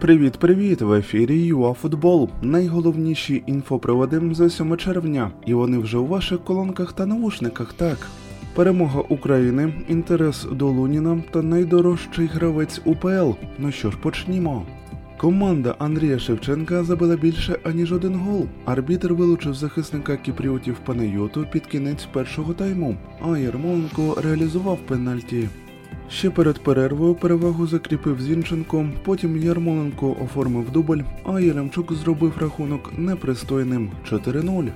Привіт-привіт! В ефірі ЮАФутбол. Найголовніші інфоприводи за 7 червня, і вони вже у ваших колонках та навушниках. Так. Перемога України, інтерес до Луніна та найдорожчий гравець УПЛ. Ну що ж, почнімо. Команда Андрія Шевченка забила більше аніж один гол. Арбітр вилучив захисника кіпріотів Панайоту під кінець першого тайму, а Ярмоленко реалізував пенальті. Ще перед перервою перевагу закріпив Зінченко, потім Ярмоленко оформив дубль, а Яремчук зробив рахунок непристойним 4-0.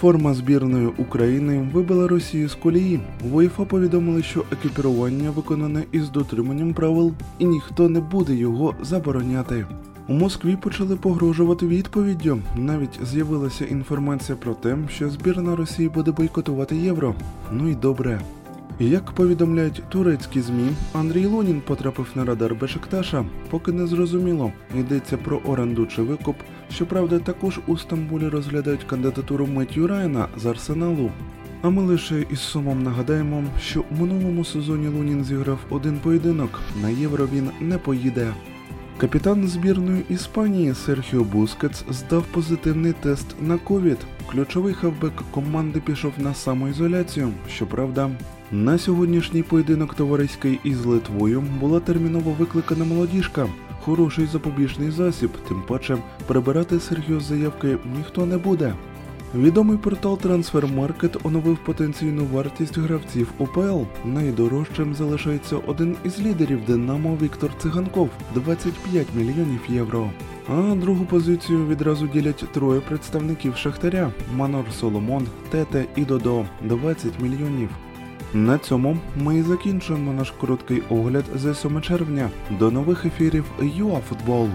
Форма збірної України вибила Росію з колії. В УЄФА повідомили, що екіпірування виконане із дотриманням правил, і ніхто не буде його забороняти. У Москві почали погрожувати відповіддю. Навіть з'явилася інформація про те, що збірна Росії буде бойкотувати євро. Ну і добре. Як повідомляють турецькі змі, Андрій Лунін потрапив на радар Бешикташа, поки не зрозуміло, йдеться про оренду чи викуп. Щоправда, також у Стамбулі розглядають кандидатуру Меттю Райана з Арсеналу. А ми лише із сумом нагадаємо, що у минулому сезоні Лунін зіграв один поєдинок. На євро він не поїде. Капітан збірної Іспанії Серхіо Бускетс здав позитивний тест на ковід. Ключовий хавбек команди пішов на самоізоляцію. Щоправда, на сьогоднішній поєдинок товариський із Литвою була терміново викликана молодіжка. Хороший запобіжний засіб, тим паче прибирати Сергіо з заявки ніхто не буде. Відомий портал Transfermarkt оновив потенційну вартість гравців УПЛ. Найдорожчим залишається один із лідерів Динамо Віктор Циганков 25 мільйонів євро. А другу позицію відразу ділять троє представників Шахтаря: Манор Соломон, Тете і Додо 20 мільйонів. На цьому ми і закінчуємо наш короткий огляд за 7 червня. До нових ефірів ЮАФутбол.